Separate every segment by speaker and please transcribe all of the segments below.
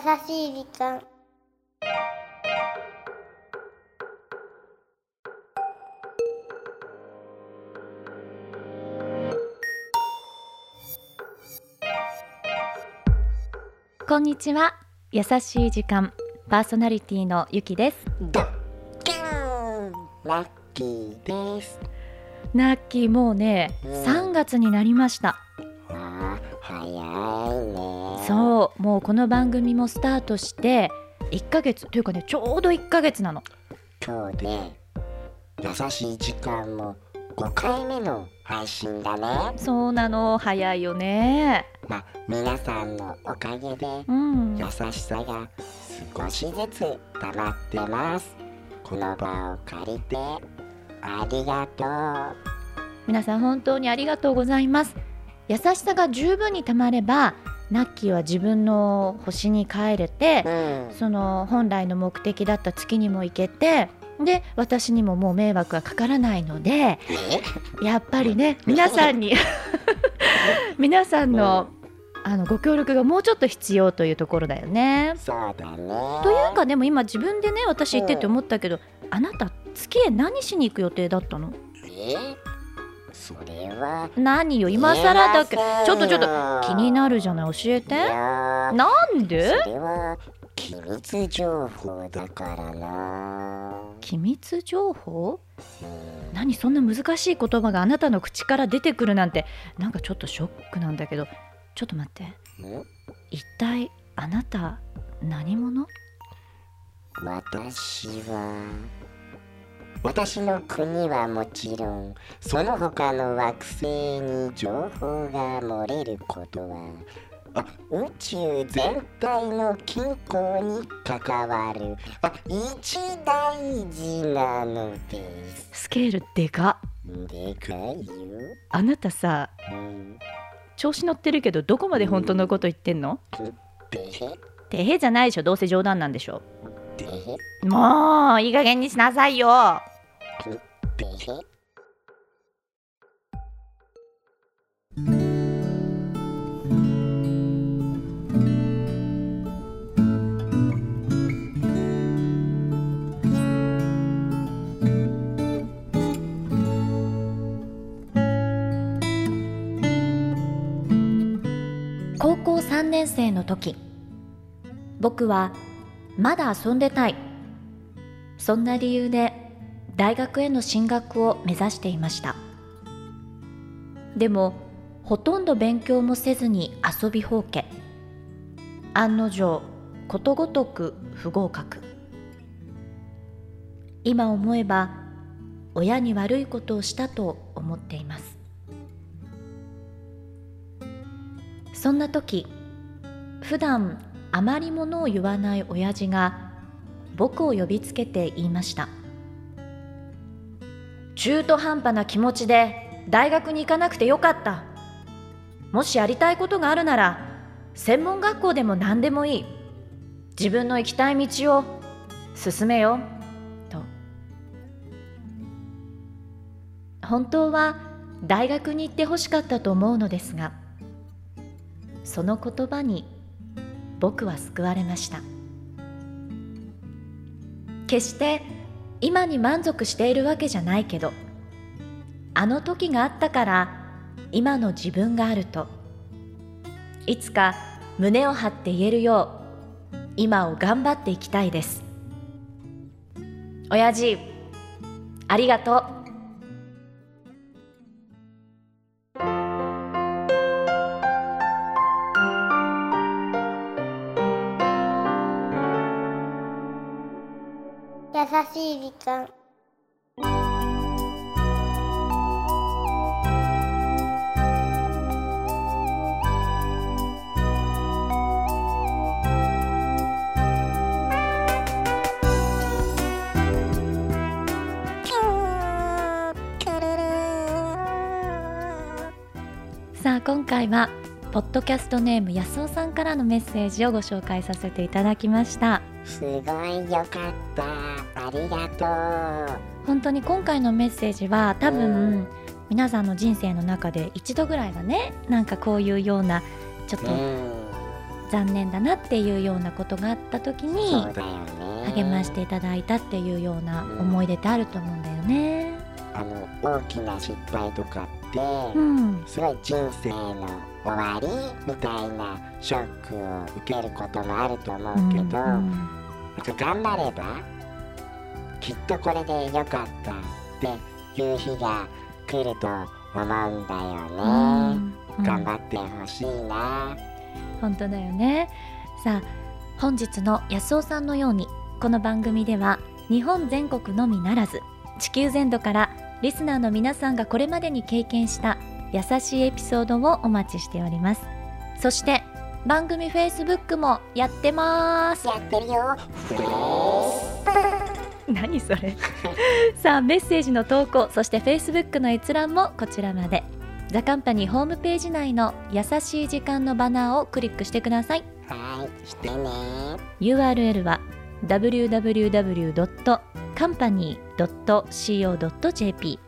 Speaker 1: しい時間。
Speaker 2: こんにちは。優しい時間。パーソナリティのゆきです。
Speaker 3: ドッキン。ラッキーです。
Speaker 2: ナッキーもうね
Speaker 3: うん。
Speaker 2: 3月になりました。
Speaker 3: 早いね。
Speaker 2: そうもうこの番組もスタートして1ヶ月というかねちょうど1ヶ月なの。
Speaker 3: 今日ね優しい時間も5回目の配信だね。
Speaker 2: そうなの早いよね。
Speaker 3: まあ皆さんのおかげで
Speaker 2: うん。
Speaker 3: 優しさが少しずつ溜まってます。この場を借りてありがと
Speaker 2: 皆さん本当にありがとうございます。優しさが十分にたまればナッキーは自分の星に帰れて
Speaker 3: ううん。
Speaker 2: その本来の目的だった月にも行けてで私にももう迷惑がかからないので
Speaker 3: え？
Speaker 2: やっぱりね皆さんに 皆さんのあのご協力がもうちょっと必要というところだよね。
Speaker 3: そうだね。
Speaker 2: というかでも今自分でね私言ってて思ったけどあなた月へ何しに行く予定だったの？
Speaker 3: え？それは。
Speaker 2: 何よ今更だけ
Speaker 3: 言えません。
Speaker 2: ちょっとちょっと
Speaker 3: よ
Speaker 2: 気になるじゃない？教え
Speaker 3: い
Speaker 2: てなんで？
Speaker 3: それは機密情報だからな。
Speaker 2: 機密情報？
Speaker 3: うん
Speaker 2: 何そんな難しい言葉があなたの口から出てくるなんて。なんかちょっとショックなんだけど。ちょっと待って。
Speaker 3: ん
Speaker 2: 一体あなた何者？
Speaker 3: 私は私の国はもちろんその他の惑星に情報が漏れることはあ宇宙全体の均衡に関わるあ一大事なのです。
Speaker 2: スケールでか。っ
Speaker 3: でかいよ、
Speaker 2: あなたさ
Speaker 3: うん、
Speaker 2: 調子乗ってるけどどこまで本当のこと言ってんの？
Speaker 3: でへ。
Speaker 2: てへじゃないでしょ。どうせ冗談なんでしょ。
Speaker 3: でへ。
Speaker 2: もういい加減にしなさいよ高校3年生の時僕はまだ遊んでたい。そんな理由で大学への進学を目指していました。でもほとんど勉強もせずに遊びほうけ。案の定ことごとく不合格。今思えば親に悪いことをしたと思っています。そんな時普段あまりものを言わない親父が僕を呼びつけて言いました。中途半端な気持ちで大学に行かなくてよかった。もしやりたいことがあるなら専門学校でも何でもいい。自分の行きたい道を進めよと。本当は大学に行ってほしかったと思うのですがその言葉に僕は救われました。決して今に満足しているわけじゃないけどあの時があったから今の自分があると。いつか胸を張って言えるよう今を頑張っていきたいです。親父ありがとう。
Speaker 1: しい時間。
Speaker 2: さあ今回はポッドキャストネーム安尾さんからのメッセージをご紹介させていただきました。
Speaker 3: すごいよかった。ありがとう。
Speaker 2: 本当に今回のメッセージは多
Speaker 3: う
Speaker 2: 分皆さんの人生の中で一度ぐらいはねなんかこういうようなちょっと
Speaker 3: うん。
Speaker 2: 残念だなっていうようなことがあった時に励ましていただいたっていうような思い出ってあると思うんだよね。
Speaker 3: あの大きな失敗とかって、
Speaker 2: うん、
Speaker 3: すごい人生の終わりみたいなショックを受けることもあると思うけど、
Speaker 2: うん
Speaker 3: なん。か頑張ればきっとこれでよかったっていう日が来ると思うんだよね、
Speaker 2: うん。
Speaker 3: 頑張ってほしいな。
Speaker 2: 本当だよね。さあ本日の安尾さんのようにこの番組では日本全国のみならず地球全土からリスナーの皆さんがこれまでに経験した優しいエピソードをお待ちしております。そして番組 Facebook もやってます。
Speaker 3: やってるよ。
Speaker 2: 何それ？さあメッセージの投稿そして Facebook の閲覧もこちらまで。ザカンパニーホームページ内の優しい時間のバナーをクリックしてください。
Speaker 3: はいしてね。
Speaker 2: URL は www.company.co.jp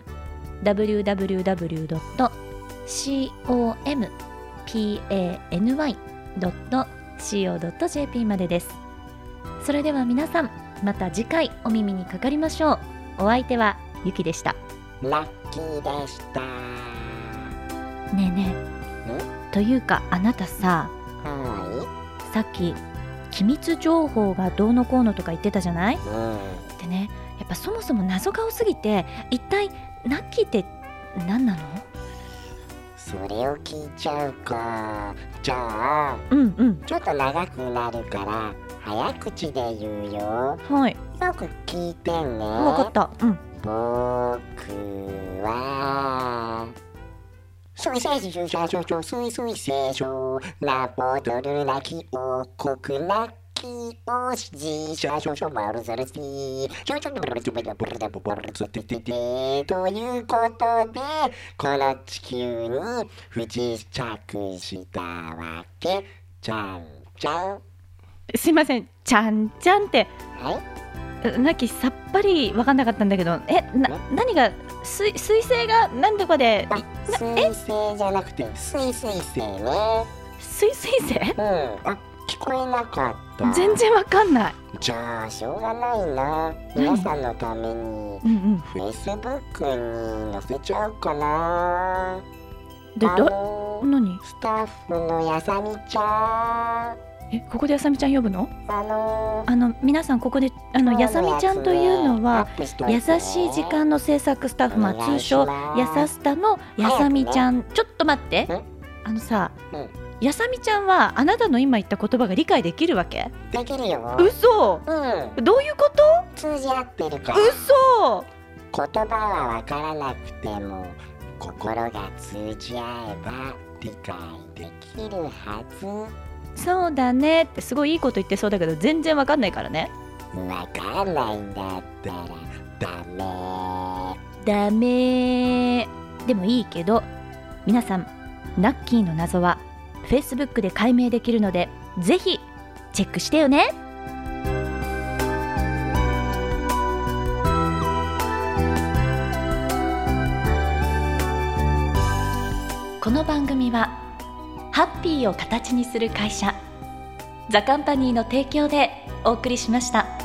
Speaker 2: www.company.co.jp までです。それでは皆さんまた次回お耳にかかりましょう。お相手はゆきでした。
Speaker 3: ラッキーでした。
Speaker 2: ねえねえ。というかあなたさ
Speaker 3: は
Speaker 2: さっき機密情報がどうのこうのとか言ってたじゃない
Speaker 3: い？うん。
Speaker 2: でねやっぱそもそも謎が多すぎて一体ナッキーって何なの？
Speaker 3: それを聞いちゃうか。じゃあ
Speaker 2: うんうん。
Speaker 3: ちょっと長くなるから早口で言うよ。
Speaker 2: はい。
Speaker 3: よく聞いてね。
Speaker 2: 分かった。うん。
Speaker 3: 僕は水星女車女女水水星女ラボドルラキ王国ラッキー王子自社少々マルザルスティ少々ブルブルブルブルブルツテテテということでこの地球に不時着したわけじゃんじゃん
Speaker 2: すいませんちゃんちゃんって
Speaker 3: はい
Speaker 2: ナッキーさっぱり分かんなかったんだけどえな何が水水星が何とかで
Speaker 3: 水星じゃなくて水水星ね
Speaker 2: 水水星
Speaker 3: うんあ聞こえなかった。
Speaker 2: 全然分かんない。
Speaker 3: じゃあしょうがないな。皆さんのために
Speaker 2: うんうん。
Speaker 3: フェイスブックに載せちゃうかな。あ
Speaker 2: でど
Speaker 3: の
Speaker 2: 何？
Speaker 3: スタッフのやさみちゃん。
Speaker 2: えここであさみちゃん呼ぶの？
Speaker 3: あの
Speaker 2: あの皆さんここであのやさみちゃんというのは優しい時間の制作スタッフ、まあ、通称やさスタのやさみちゃん、ちょっと待って。
Speaker 3: ん
Speaker 2: あのさ、
Speaker 3: うん
Speaker 2: やさみちゃんはあなたの今言った言葉が理解できるわけ？
Speaker 3: できるよ。
Speaker 2: 嘘。
Speaker 3: うん。
Speaker 2: どういうこと？
Speaker 3: 通じ合ってるから。
Speaker 2: 嘘。
Speaker 3: 言葉はわからなくても心が通じ合えば理解できるはず。
Speaker 2: そうだねってすごいいいこと言ってそうだけど全然わかんないからね。
Speaker 3: わかんないんだったらダメ。
Speaker 2: ダメ。でもいいけど皆さんナッキーの謎は Facebook で解明できるのでぜひチェックしてよねこの番組はハッピーを形にする会社ザカンパニーの提供でお送りしました。